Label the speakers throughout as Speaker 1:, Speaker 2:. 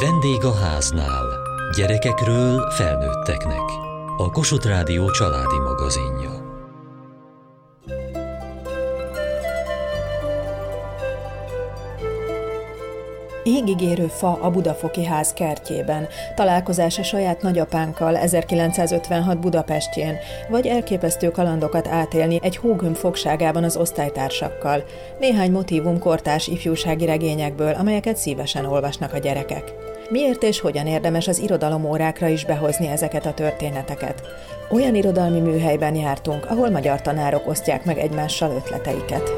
Speaker 1: Vendég a háznál. Gyerekekről felnőtteknek. A Kossuth Rádió családi magazinja.
Speaker 2: Égigérő fa a Budafoki ház kertjében, találkozása saját nagyapánkkal 1956 Budapestjén, vagy elképesztő kalandokat átélni egy hógömb fogságában az osztálytársakkal, néhány motívum kortárs ifjúsági regényekből, amelyeket szívesen olvasnak a gyerekek. Miért és hogyan érdemes az irodalomórákra is behozni ezeket a történeteket? Olyan irodalmi műhelyben jártunk, ahol magyar tanárok osztják meg egymással ötleteiket.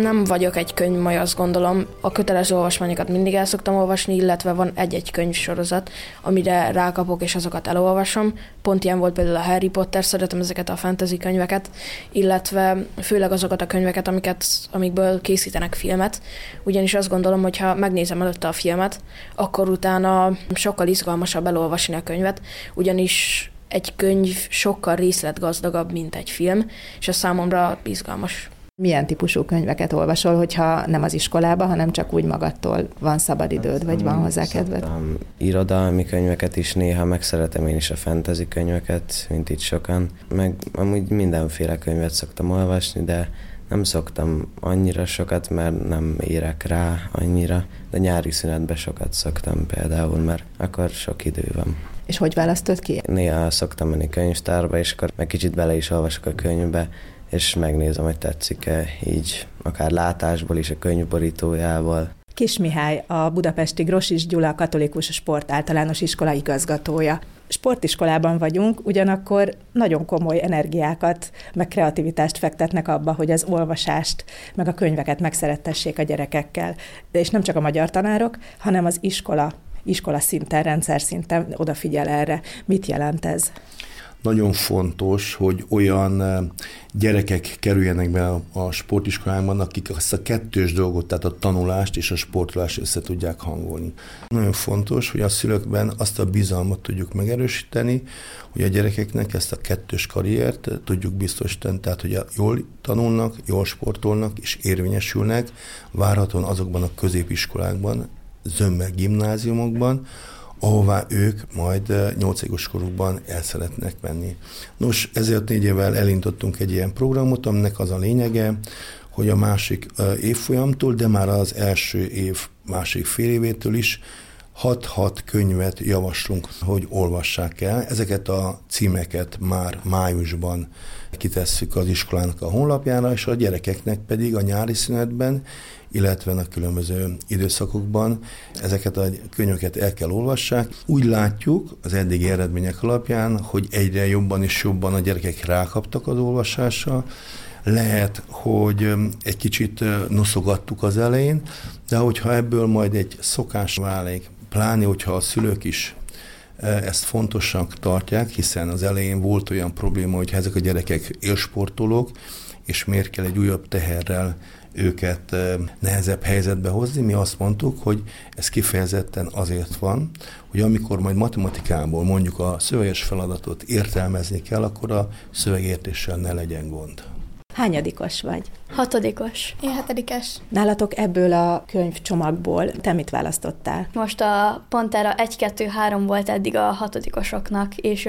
Speaker 3: Nem vagyok egy könyvmaj, azt gondolom. A kötelező olvasmányokat mindig el szoktam olvasni, illetve van egy-egy könyvsorozat, amire rákapok, és azokat elolvasom. Pont ilyen volt például a Harry Potter, szeretem ezeket a fantasy könyveket, illetve főleg azokat a könyveket, amiket, amikből készítenek filmet. Ugyanis azt gondolom, hogy ha megnézem előtte a filmet, akkor utána sokkal izgalmasabb elolvasni a könyvet, ugyanis egy könyv sokkal részletgazdagabb, mint egy film, és a számomra izgalmas.
Speaker 2: Milyen típusú könyveket olvasol, hogyha nem az iskolába, hanem csak úgy magadtól van szabadidőd, vagy van hozzá kedved?
Speaker 4: Irodalmi könyveket is néha, meg szeretem én is a fantasy könyveket, mint itt sokan. Meg amúgy mindenféle könyvet szoktam olvasni, de nem szoktam annyira sokat, mert nem érek rá annyira, de nyári szünetben sokat szoktam például, mert akkor sok idő van.
Speaker 2: És hogy választod ki?
Speaker 4: Néha szoktam menni könyvtárba, és akkor meg kicsit bele is olvasok a könyvbe, és megnézem, hogy tetszik-e így, akár látásból is, a könyvborítójával.
Speaker 2: Kis Mihály, a budapesti Grosis Gyula Katolikus Sport Általános Iskola igazgatója. Sportiskolában vagyunk, ugyanakkor nagyon komoly energiákat, meg kreativitást fektetnek abba, hogy az olvasást, meg a könyveket megszerettessék a gyerekekkel. És nem csak a magyar tanárok, hanem az iskola, iskola szinten, rendszer szinten odafigyel erre. Mit jelent ez?
Speaker 5: Nagyon fontos, hogy olyan gyerekek kerüljenek be a sportiskolánkban, akik azt a kettős dolgot, tehát a tanulást és a sportolást össze tudják hangolni. Nagyon fontos, hogy a szülőkben azt a bizalmat tudjuk megerősíteni, hogy a gyerekeknek ezt a kettős karriert tudjuk biztosítani, tehát hogy jól tanulnak, jól sportolnak és érvényesülnek, várhatóan azokban a középiskolákban, zömmel gimnáziumokban, ahová ők majd 8 éves korukban el szeretnek menni. Nos, ezért négy évvel elindítottunk egy ilyen programot, aminek az a lényege, hogy a másik évfolyamtól, de már az első év másik fél évétől is 6-6 könyvet javaslunk, hogy olvassák el. Ezeket a címeket már májusban kitesszük az iskolának a honlapjára, és a gyerekeknek pedig a nyári szünetben illetve a különböző időszakokban ezeket a könyveket el kell olvassák. Úgy látjuk az eddigi eredmények alapján, hogy egyre jobban és jobban a gyerekek rákaptak az olvasásra, lehet, hogy egy kicsit noszogattuk az elején, de hogyha ebből majd egy szokás válik, pláne, hogyha a szülők is ezt fontosak tartják, hiszen az elején volt olyan probléma, hogy ezek a gyerekek élsportolók, és miért kell egy újabb teherrel őket nehezebb helyzetbe hozni. Mi azt mondtuk, hogy ez kifejezetten azért van, hogy amikor majd matematikából mondjuk a szöveges feladatot értelmezni kell, akkor a szövegértéssel ne legyen gond.
Speaker 2: Hányadikos vagy?
Speaker 6: Hatodikos. Én hetedikes.
Speaker 2: Nálatok ebből a könyvcsomagból te mit választottál?
Speaker 6: Most a Pantera 1-2-3 volt eddig a hatodikosoknak, és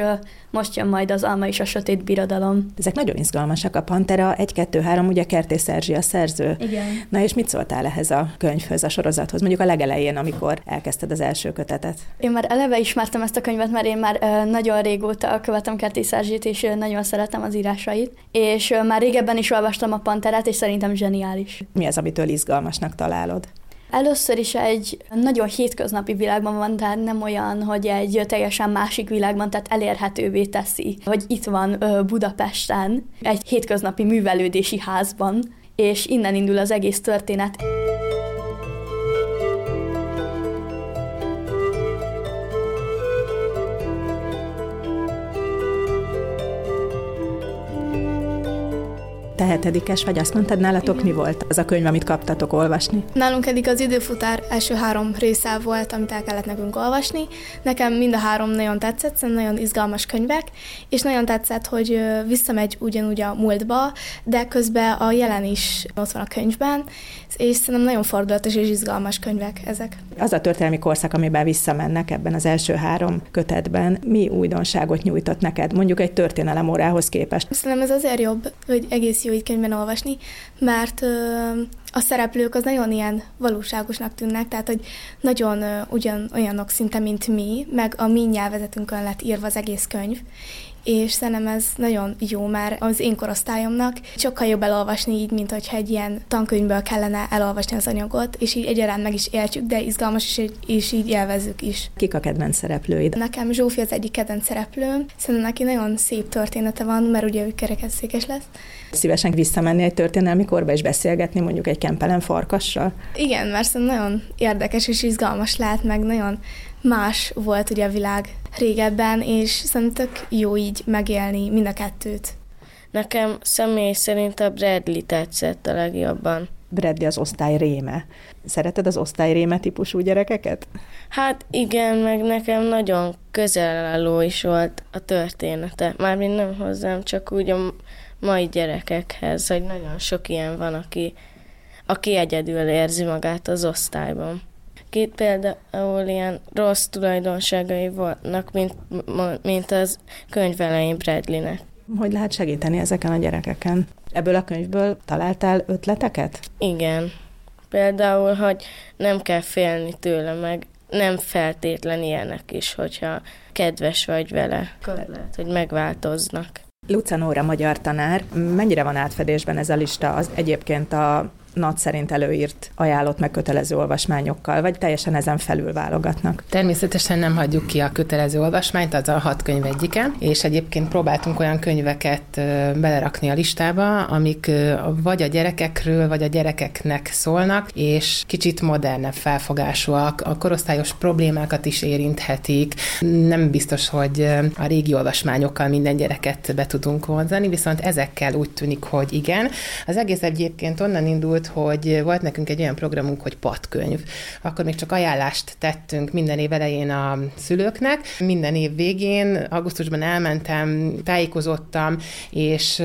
Speaker 6: most jön majd az Alma és a Sötét Birodalom.
Speaker 2: Ezek nagyon izgalmasak. A Pantera 1-2-3, ugye Kertész Szerzsi a szerző.
Speaker 6: Igen.
Speaker 2: Na és mit szóltál ehhez a könyvhöz, a sorozathoz? Mondjuk a legelején, amikor elkezdted az első kötetet.
Speaker 6: Én már eleve ismertem ezt a könyvet, mert én már nagyon régóta követem Kertész Szerzsit, és nagyon szeretem az írásait. És már régebben is olvastam a Panterát, és szerintem zseniális.
Speaker 2: Mi az, amitől izgalmasnak találod?
Speaker 6: Először is egy nagyon hétköznapi világban van, tehát nem olyan, hogy egy teljesen másik világban, tehát elérhetővé teszi, hogy itt van Budapesten, egy hétköznapi művelődési házban, és innen indul az egész történet.
Speaker 2: Hetedikes vagy, azt mondtad, nálatok mi volt az a könyv, amit kaptatok olvasni?
Speaker 7: Nálunk eddig az időfutár első három része volt, amit el kellett nekünk olvasni. Nekem mind a három nagyon tetszett, szerintem nagyon izgalmas könyvek, és nagyon tetszett, hogy visszamegy ugyanúgy a múltba, de közben a jelen is ott van a könyvben, és szerintem nagyon fordulatos és izgalmas könyvek ezek.
Speaker 2: Az a történelmi korszak, amiben visszamennek ebben az első három kötetben, mi újdonságot nyújtott neked, mondjuk egy történelem órához képest?
Speaker 7: Szerintem ez azért jobb, hogy egész jó így könyvben olvasni, mert a szereplők az nagyon ilyen valóságosnak tűnnek, tehát hogy nagyon ugyan olyanok szinte, mint mi, meg a mi nyelvezetünkön lett írva az egész könyv, és szerintem ez nagyon jó már az én korosztályomnak. Sokkal jobb elolvasni így, mint hogyha egy ilyen tankönyvből kellene elolvasni az anyagot, és így egyaránt meg is éltjük, de izgalmas, és, és így élvezzük is.
Speaker 2: Kik a kedvenc szereplőid?
Speaker 7: Nekem Zsófi az egyik kedvenc szereplőm. Szerintem neki nagyon szép története van, mert ugye ő kerekesszékes lesz.
Speaker 2: Szívesen visszamenni egy történelmi korba és beszélgetni mondjuk egy kempelen farkassal?
Speaker 7: Igen, mert szerintem nagyon érdekes és izgalmas lehet, meg nagyon más volt ugye a világ régebben, és szerintem jó így megélni mind a kettőt.
Speaker 8: Nekem személy szerint a Bradley tetszett a legjobban.
Speaker 2: Bradley az osztály réme. Szereted az osztály réme típusú gyerekeket?
Speaker 8: Hát igen, meg nekem nagyon közel álló is volt a története. Mármint nem hozzám, csak úgy a mai gyerekekhez, hogy nagyon sok ilyen van, aki, aki egyedül érzi magát az osztályban. Két például ilyen rossz tulajdonságai vannak, mint, mint az könyv elején Bradleynek.
Speaker 2: Hogy lehet segíteni ezeken a gyerekeken? Ebből a könyvből találtál ötleteket?
Speaker 8: Igen. Például, hogy nem kell félni tőle, meg nem feltétlen ilyenek is, hogyha kedves vagy vele. Lehet, hogy megváltoznak.
Speaker 2: Luca magyar tanár, mennyire van átfedésben ez a lista az egyébként a NAT szerint előírt ajánlott meg kötelező olvasmányokkal, vagy teljesen ezen felül válogatnak?
Speaker 9: Természetesen nem hagyjuk ki a kötelező olvasmányt, az a hat könyv egyike, és egyébként próbáltunk olyan könyveket belerakni a listába, amik vagy a gyerekekről, vagy a gyerekeknek szólnak, és kicsit modernebb felfogásúak, a korosztályos problémákat is érinthetik. Nem biztos, hogy a régi olvasmányokkal minden gyereket be tudunk vonzani, viszont ezekkel úgy tűnik, hogy igen. Az egész egyébként onnan indult, hogy volt nekünk egy olyan programunk, hogy patkönyv. Akkor még csak ajánlást tettünk minden év elején a szülőknek. Minden év végén, augusztusban elmentem, tájékozottam, és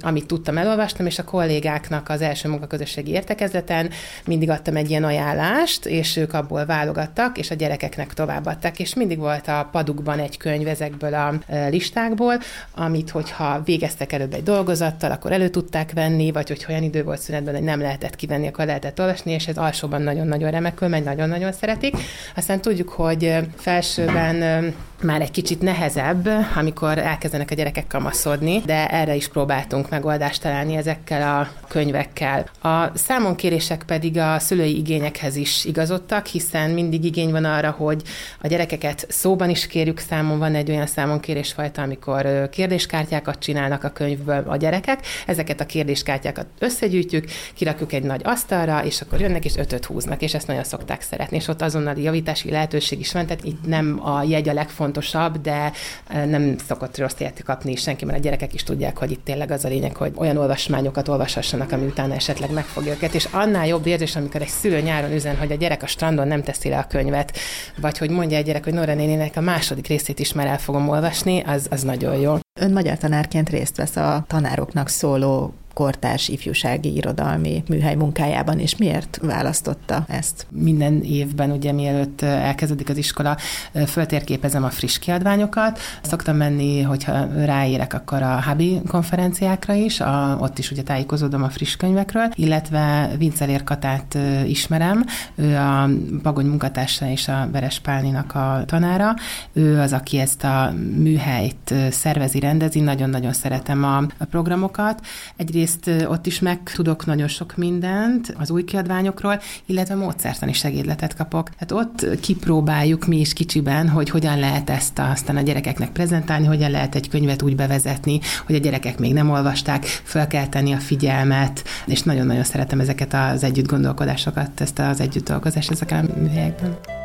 Speaker 9: amit tudtam, elolvastam, és a kollégáknak az első munkaközösségi értekezleten mindig adtam egy ilyen ajánlást, és ők abból válogattak, és a gyerekeknek továbbadták, és mindig volt a padukban egy könyv ezekből a listákból, amit, hogyha végeztek előbb egy dolgozattal, akkor elő tudták venni, vagy hogy olyan idő volt szünetben, hogy nem lehet lehetett kivenni, akkor lehetett olvasni, és ez alsóban nagyon-nagyon remekül megy, nagyon-nagyon szeretik. Aztán tudjuk, hogy felsőben már egy kicsit nehezebb, amikor elkezdenek a gyerekek kamaszodni, de erre is próbáltunk megoldást találni ezekkel a könyvekkel. A számonkérések pedig a szülői igényekhez is igazodtak, hiszen mindig igény van arra, hogy a gyerekeket szóban is kérjük számon, van egy olyan számonkérésfajta, amikor kérdéskártyákat csinálnak a könyvből a gyerekek, ezeket a kérdéskártyákat összegyűjtjük, kirakjuk egy nagy asztalra, és akkor jönnek és ötöt húznak, és ezt nagyon szokták szeretni, és ott azonnali javítási lehetőség is van, tehát itt nem a jegy a legfontosabb, fontosabb, de nem szokott rossz ilyet kapni senki, mert a gyerekek is tudják, hogy itt tényleg az a lényeg, hogy olyan olvasmányokat olvashassanak, ami utána esetleg megfogja őket, és annál jobb érzés, amikor egy szülő nyáron üzen, hogy a gyerek a strandon nem teszi le a könyvet, vagy hogy mondja egy gyerek, hogy Nora nénének a második részét is már el fogom olvasni, az, az nagyon jó.
Speaker 2: Ön magyar tanárként részt vesz a tanároknak szóló kortárs ifjúsági irodalmi műhely munkájában, és miért választotta ezt?
Speaker 9: Minden évben, ugye mielőtt elkezdődik az iskola, föltérképezem a friss kiadványokat. Szoktam menni, hogyha ráérek, akkor a Habi konferenciákra is, a, ott is ugye tájékozódom a friss könyvekről, illetve Vincelér Katát ismerem, ő a Bagony munkatársa és a Veres Pálninak a tanára. Ő az, aki ezt a műhelyt szervezi, rendezi, nagyon-nagyon szeretem a, a programokat. Egyrészt Egyrészt ott is megtudok nagyon sok mindent az új kiadványokról, illetve módszertani segédletet kapok. Tehát ott kipróbáljuk mi is kicsiben, hogy hogyan lehet ezt aztán a gyerekeknek prezentálni, hogyan lehet egy könyvet úgy bevezetni, hogy a gyerekek még nem olvasták, fel kell tenni a figyelmet, és nagyon-nagyon szeretem ezeket az együtt gondolkodásokat, ezt az együtt dolgozást ezeken a műhelyekben.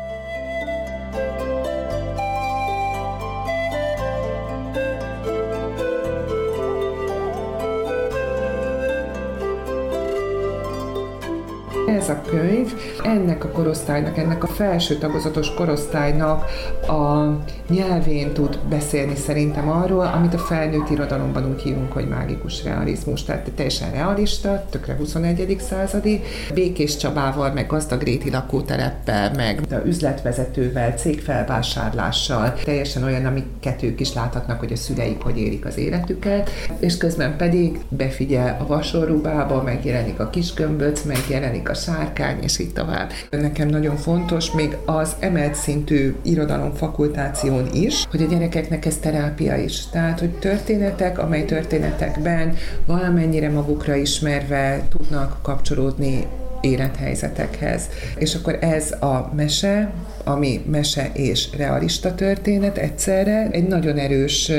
Speaker 10: Ez a könyv ennek a korosztálynak, ennek a felső tagozatos korosztálynak a nyelvén tud beszélni szerintem arról, amit a felnőtt irodalomban úgy hívunk, hogy mágikus realizmus, tehát teljesen realista, tökre 21. századi, Békés Csabával, meg gazdag réti lakóteleppel, meg a üzletvezetővel, cégfelvásárlással, teljesen olyan, amiket ők is láthatnak, hogy a szüleik hogy élik az életüket, és közben pedig befigyel a vasorrubába, megjelenik a kisgömböc, megjelenik a sárkány, és így tovább. Nekem nagyon fontos még az emelt szintű irodalom fakultáción is, hogy a gyerekeknek ez terápia is. Tehát, hogy történetek, amely történetekben valamennyire magukra ismerve tudnak kapcsolódni élethelyzetekhez. És akkor ez a mese, ami mese és realista történet egyszerre egy nagyon erős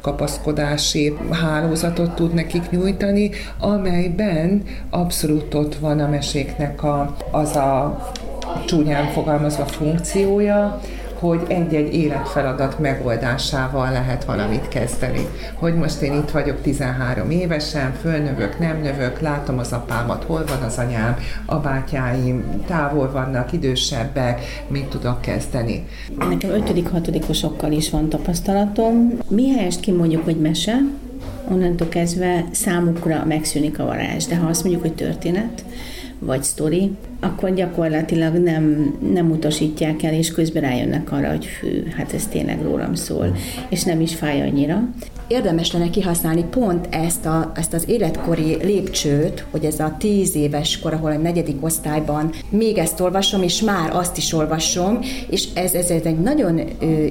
Speaker 10: kapaszkodási hálózatot tud nekik nyújtani, amelyben abszolút ott van a meséknek a, az a csúnyán fogalmazva funkciója, hogy egy-egy életfeladat megoldásával lehet valamit kezdeni. Hogy most én itt vagyok 13 évesen, fölnövök, nem növök, látom az apámat, hol van az anyám, a bátyáim távol vannak, idősebbek, mit tudok kezdeni.
Speaker 11: Nekem 5.-6. is van tapasztalatom. Mi helyest kimondjuk, hogy mese, onnantól kezdve számukra megszűnik a varázs. De ha azt mondjuk, hogy történet, vagy sztori, akkor gyakorlatilag nem, nem utasítják el, és közben rájönnek arra, hogy fű, hát ez tényleg rólam szól, és nem is fáj annyira.
Speaker 12: Érdemes lenne kihasználni pont ezt, a, ezt az életkori lépcsőt, hogy ez a tíz éves kor, ahol a negyedik osztályban még ezt olvasom, és már azt is olvasom, és ez, ez egy nagyon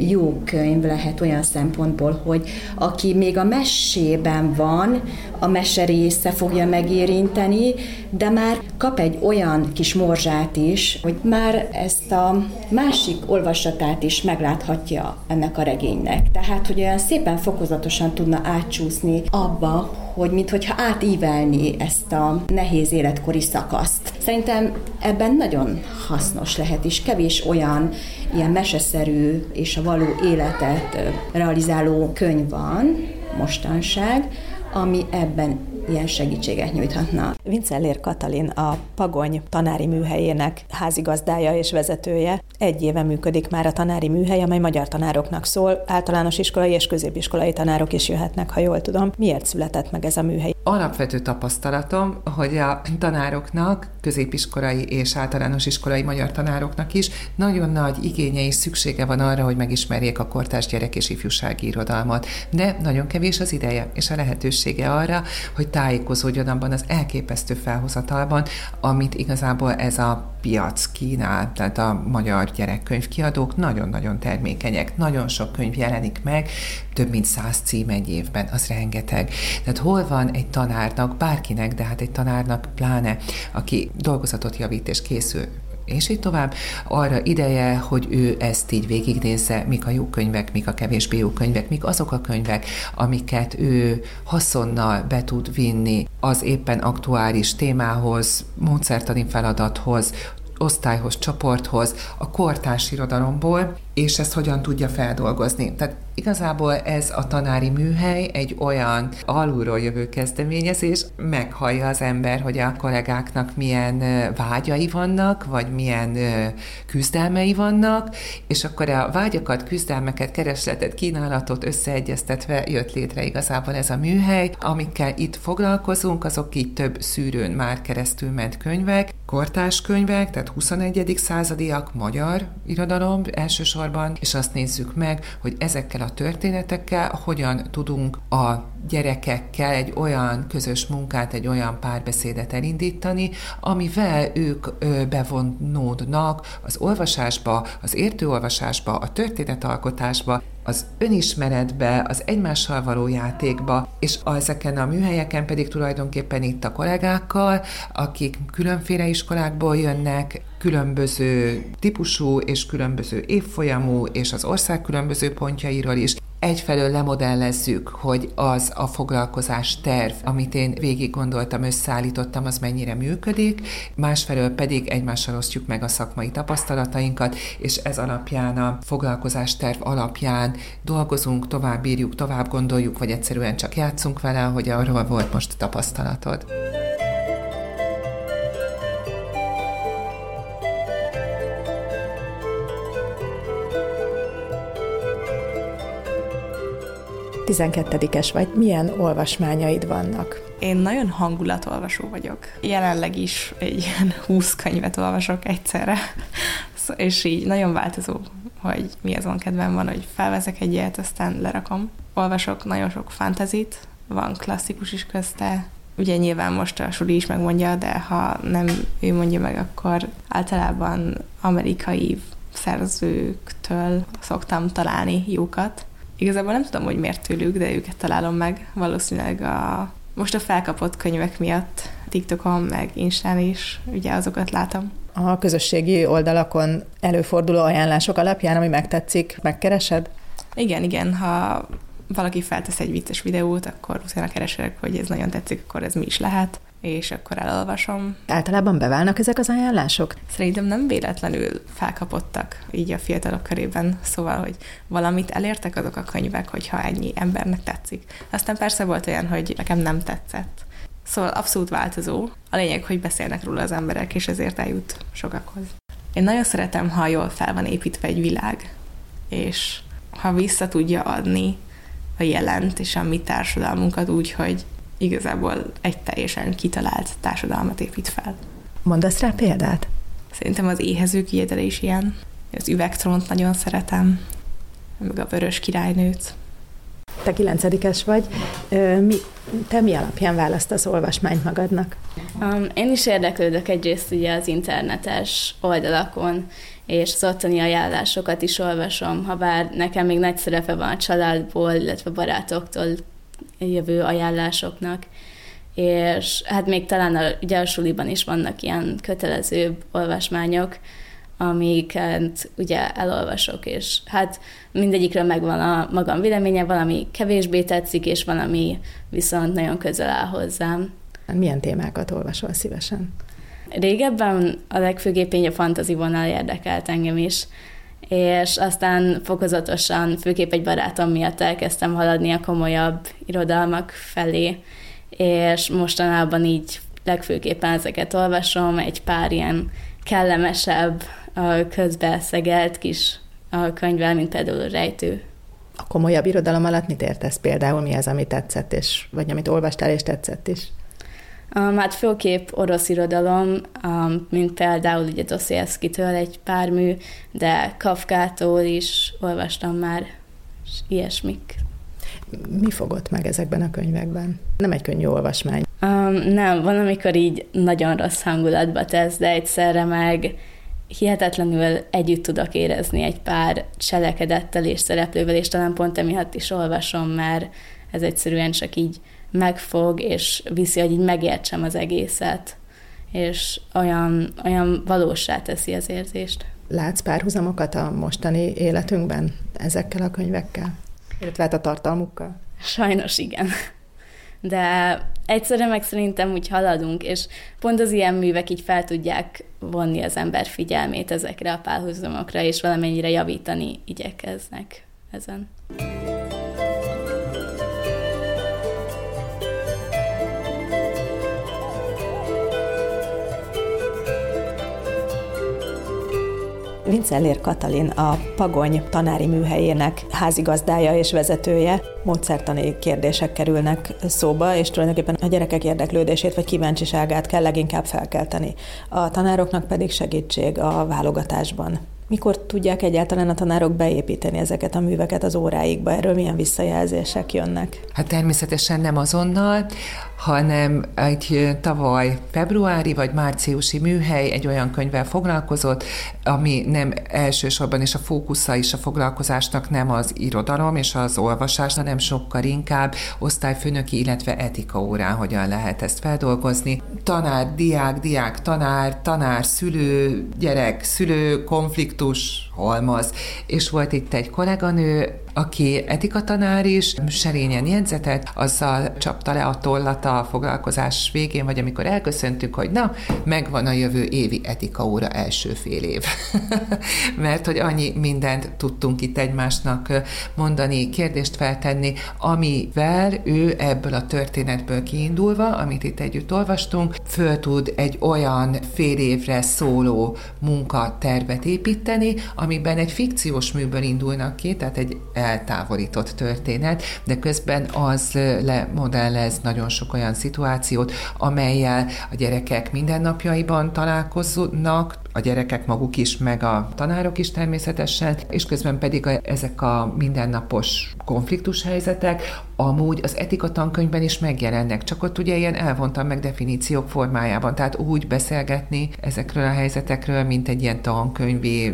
Speaker 12: jó könyv lehet olyan szempontból, hogy aki még a mesében van, a mese része fogja megérinteni, de már kap egy olyan kis morzsát is, hogy már ezt a másik olvasatát is megláthatja ennek a regénynek. Tehát, hogy olyan szépen fokozatosan tudna átcsúszni abba, hogy minthogyha átívelni ezt a nehéz életkori szakaszt. Szerintem ebben nagyon hasznos lehet, és kevés olyan ilyen meseszerű és a való életet realizáló könyv van mostanság, ami ebben ilyen segítséget nyújthatna.
Speaker 2: Vincellér Katalin a Pagony tanári műhelyének házigazdája és vezetője. Egy éve működik már a tanári műhely, amely magyar tanároknak szól, általános iskolai és középiskolai tanárok is jöhetnek, ha jól tudom. Miért született meg ez a műhely?
Speaker 10: Alapvető tapasztalatom, hogy a tanároknak, középiskolai és általános iskolai magyar tanároknak is nagyon nagy igénye és szüksége van arra, hogy megismerjék a kortárs gyerek és ifjúsági irodalmat. De nagyon kevés az ideje és a lehetősége arra, hogy tájékozódjon abban az elképesztő felhozatalban, amit igazából ez a piac kínál, tehát a magyar gyerekkönyvkiadók nagyon-nagyon termékenyek, nagyon sok könyv jelenik meg, több mint száz cím egy évben, az rengeteg. Tehát hol van egy tanárnak, bárkinek, de hát egy tanárnak pláne, aki dolgozatot javít és készül és így tovább, arra ideje, hogy ő ezt így végignézze, mik a jó könyvek, mik a kevésbé jó könyvek, mik azok a könyvek, amiket ő haszonnal be tud vinni az éppen aktuális témához, módszertani feladathoz, osztályhoz, csoporthoz, a kortárs irodalomból, és ezt hogyan tudja feldolgozni. Tehát igazából ez a tanári műhely egy olyan alulról jövő kezdeményezés, meghallja az ember, hogy a kollégáknak milyen vágyai vannak, vagy milyen küzdelmei vannak, és akkor a vágyakat, küzdelmeket, keresletet, kínálatot összeegyeztetve jött létre igazából ez a műhely. Amikkel itt foglalkozunk, azok így több szűrőn már keresztül ment könyvek, kortás könyvek, tehát 21. századiak, magyar irodalom elsősorban, műsorban, és azt nézzük meg, hogy ezekkel a történetekkel hogyan tudunk a gyerekekkel egy olyan közös munkát, egy olyan párbeszédet elindítani, amivel ők bevonódnak az olvasásba, az értőolvasásba, a történetalkotásba, az önismeretbe, az egymással való játékba, és ezeken a műhelyeken pedig tulajdonképpen itt a kollégákkal, akik különféle iskolákból jönnek, különböző típusú és különböző évfolyamú, és az ország különböző pontjairól is, egyfelől lemodellezzük, hogy az a foglalkozás terv, amit én végig gondoltam, összeállítottam, az mennyire működik, másfelől pedig egymással osztjuk meg a szakmai tapasztalatainkat, és ez alapján a foglalkozás terv alapján dolgozunk, tovább írjuk, tovább gondoljuk, vagy egyszerűen csak játszunk vele, hogy arról volt most tapasztalatod.
Speaker 2: 12-es vagy, milyen olvasmányaid vannak?
Speaker 13: Én nagyon hangulatolvasó vagyok. Jelenleg is egy ilyen 20 könyvet olvasok egyszerre, és így nagyon változó, hogy mi azon kedvem van, hogy felveszek egy ilyet, aztán lerakom. Olvasok nagyon sok fantazit, van klasszikus is közte, ugye nyilván most a Suli is megmondja, de ha nem ő mondja meg, akkor általában amerikai szerzőktől szoktam találni jókat. Igazából nem tudom, hogy miért tőlük, de őket találom meg. Valószínűleg a, most a felkapott könyvek miatt TikTokon, meg Instán is, ugye azokat látom.
Speaker 2: A közösségi oldalakon előforduló ajánlások alapján, ami megtetszik, megkeresed?
Speaker 13: Igen, igen. Ha valaki feltesz egy vicces videót, akkor utána keresek, hogy ez nagyon tetszik, akkor ez mi is lehet és akkor elolvasom.
Speaker 2: Általában beválnak ezek az ajánlások?
Speaker 13: Szerintem nem véletlenül felkapottak így a fiatalok körében, szóval, hogy valamit elértek azok a könyvek, hogyha ennyi embernek tetszik. Aztán persze volt olyan, hogy nekem nem tetszett. Szóval abszolút változó. A lényeg, hogy beszélnek róla az emberek, és ezért eljut sokakhoz. Én nagyon szeretem, ha jól fel van építve egy világ, és ha vissza tudja adni a jelent és a mi társadalmunkat úgy, hogy igazából egy teljesen kitalált társadalmat épít fel.
Speaker 2: Mondasz rá példát?
Speaker 13: Szerintem az éhezők ijedele is ilyen. Az üvegtront nagyon szeretem, meg a vörös királynőt.
Speaker 2: Te kilencedikes vagy. Mi, te mi alapján választasz olvasmányt magadnak?
Speaker 6: Um, én is érdeklődök egyrészt ugye az internetes oldalakon, és az ottani ajánlásokat is olvasom, ha bár nekem még nagy szerepe van a családból, illetve barátoktól jövő ajánlásoknak, és hát még talán a, ugye a suliban is vannak ilyen kötelező olvasmányok, amiket ugye elolvasok, és hát mindegyikről megvan a magam véleménye, valami kevésbé tetszik, és valami viszont nagyon közel áll hozzám.
Speaker 2: Milyen témákat olvasol szívesen?
Speaker 6: Régebben a legfőképp a fantazi vonal érdekelt engem is, és aztán fokozatosan, főképp egy barátom miatt elkezdtem haladni a komolyabb irodalmak felé, és mostanában így legfőképpen ezeket olvasom, egy pár ilyen kellemesebb, közbeszegelt kis könyvvel, mint például a rejtő.
Speaker 2: A komolyabb irodalom alatt mit értesz például? Mi az, ami tetszett, és, vagy amit olvastál és tetszett is?
Speaker 6: Um, hát főképp orosz irodalom, um, mint például ugye Dostoyevsky-től egy pár mű, de Kafkától is olvastam már, és ilyesmik.
Speaker 2: Mi fogott meg ezekben a könyvekben? Nem egy könnyű olvasmány.
Speaker 6: Um, nem, van, amikor így nagyon rossz hangulatba tesz, de egyszerre meg hihetetlenül együtt tudok érezni egy pár cselekedettel és szereplővel, és talán pont emiatt is olvasom, mert ez egyszerűen csak így megfog, és viszi, hogy így megértsem az egészet, és olyan, olyan valósá teszi az érzést.
Speaker 2: Látsz párhuzamokat a mostani életünkben ezekkel a könyvekkel? Illetve hát a tartalmukkal?
Speaker 6: Sajnos igen. De egyszerre meg szerintem úgy haladunk, és pont az ilyen művek így fel tudják vonni az ember figyelmét ezekre a párhuzamokra, és valamennyire javítani igyekeznek ezen.
Speaker 2: Vincellér Katalin a Pagony tanári műhelyének házigazdája és vezetője. Módszertani kérdések kerülnek szóba, és tulajdonképpen a gyerekek érdeklődését vagy kíváncsiságát kell leginkább felkelteni. A tanároknak pedig segítség a válogatásban. Mikor tudják egyáltalán a tanárok beépíteni ezeket a műveket az óráikba? Erről milyen visszajelzések jönnek?
Speaker 10: Hát természetesen nem azonnal, hanem egy tavaly februári vagy márciusi műhely egy olyan könyvvel foglalkozott, ami nem elsősorban, és a fókusza is a foglalkozásnak nem az irodalom és az olvasás, hanem sokkal inkább osztályfőnöki, illetve etika órán hogyan lehet ezt feldolgozni. Tanár, diák, diák, tanár, tanár, szülő, gyerek, szülő, konfliktus, halmaz. És volt itt egy kolléganő, aki etikatanár is, serényen jegyzetet, azzal csapta le a tollat a foglalkozás végén, vagy amikor elköszöntünk, hogy na, megvan a jövő évi etika óra első fél év. Mert hogy annyi mindent tudtunk itt egymásnak mondani, kérdést feltenni, amivel ő ebből a történetből kiindulva, amit itt együtt olvastunk, föl tud egy olyan fél évre szóló munkatervet építeni, amiben egy fikciós műből indulnak ki, tehát egy eltávolított történet, de közben az lemodellez nagyon sok olyan szituációt, amelyel a gyerekek mindennapjaiban találkoznak, a gyerekek maguk is, meg a tanárok is természetesen, és közben pedig a, ezek a mindennapos konfliktus helyzetek amúgy az etika tankönyvben is megjelennek, csak ott ugye ilyen elvontam meg definíciók formájában, tehát úgy beszélgetni ezekről a helyzetekről, mint egy ilyen tankönyvi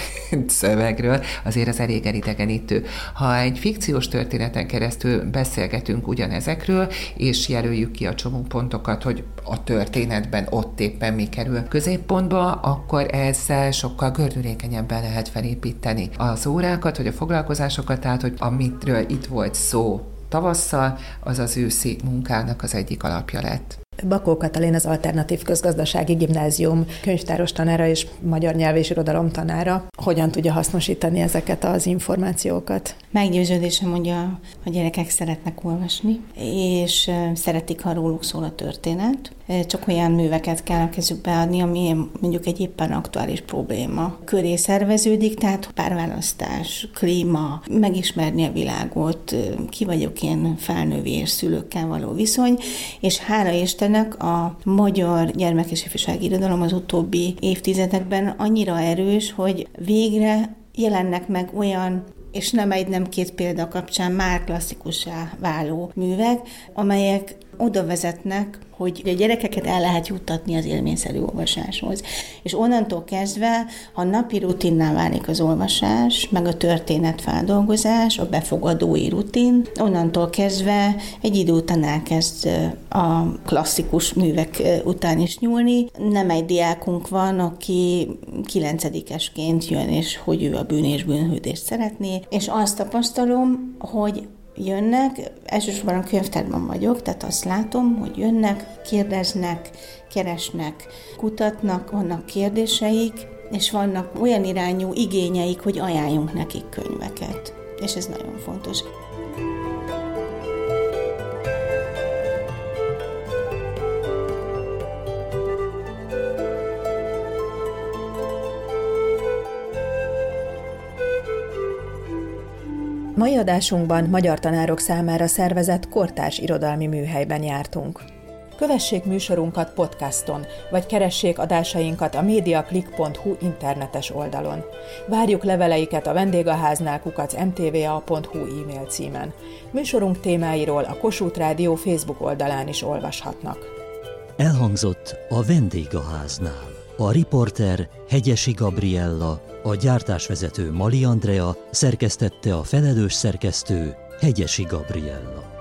Speaker 10: szövegről, azért az elég elidegenítő. Ha egy fikciós történeten keresztül beszélgetünk ugyanezekről, és jelöljük ki a csomópontokat, hogy a történetben ott éppen mi kerül középpontba, akkor ezzel sokkal gördülékenyebben lehet felépíteni az órákat, vagy a foglalkozásokat, tehát hogy amitről itt volt szó tavasszal, az az őszi munkának az egyik alapja lett.
Speaker 2: Bakó Katalin az Alternatív Közgazdasági Gimnázium könyvtáros tanára és magyar nyelv és irodalom tanára. Hogyan tudja hasznosítani ezeket az információkat?
Speaker 11: Meggyőződésem, hogy a, a gyerekek szeretnek olvasni, és szeretik, ha róluk szól a történet. Csak olyan műveket kell a kezükbe adni, ami mondjuk egy éppen aktuális probléma. Köré szerveződik, tehát párválasztás, klíma, megismerni a világot, ki vagyok én felnővi szülőkkel való viszony, és hála Istennek a magyar gyermek és ifjúsági irodalom az utóbbi évtizedekben annyira erős, hogy végre jelennek meg olyan és nem egy, nem két példa kapcsán már klasszikussá váló művek, amelyek oda vezetnek, hogy a gyerekeket el lehet juttatni az élményszerű olvasáshoz. És onnantól kezdve, ha napi rutinná válik az olvasás, meg a történetfeldolgozás, a befogadói rutin, onnantól kezdve egy idő után elkezd a klasszikus művek után is nyúlni. Nem egy diákunk van, aki kilencedikesként jön, és hogy ő a bűn és bűnhődést szeretné, és azt tapasztalom, hogy jönnek, elsősorban a könyvtárban vagyok, tehát azt látom, hogy jönnek, kérdeznek, keresnek, kutatnak, vannak kérdéseik, és vannak olyan irányú igényeik, hogy ajánljunk nekik könyveket. És ez nagyon fontos.
Speaker 2: Mai adásunkban magyar tanárok számára szervezett kortárs irodalmi műhelyben jártunk. Kövessék műsorunkat podcaston, vagy keressék adásainkat a mediaclick.hu internetes oldalon. Várjuk leveleiket a vendégháznál kukac mtva.hu e-mail címen. Műsorunk témáiról a Kossuth Rádió Facebook oldalán is olvashatnak.
Speaker 1: Elhangzott a vendégháznál. A riporter Hegyesi Gabriella, a gyártásvezető Mali Andrea, szerkesztette a felelős szerkesztő Hegyesi Gabriella.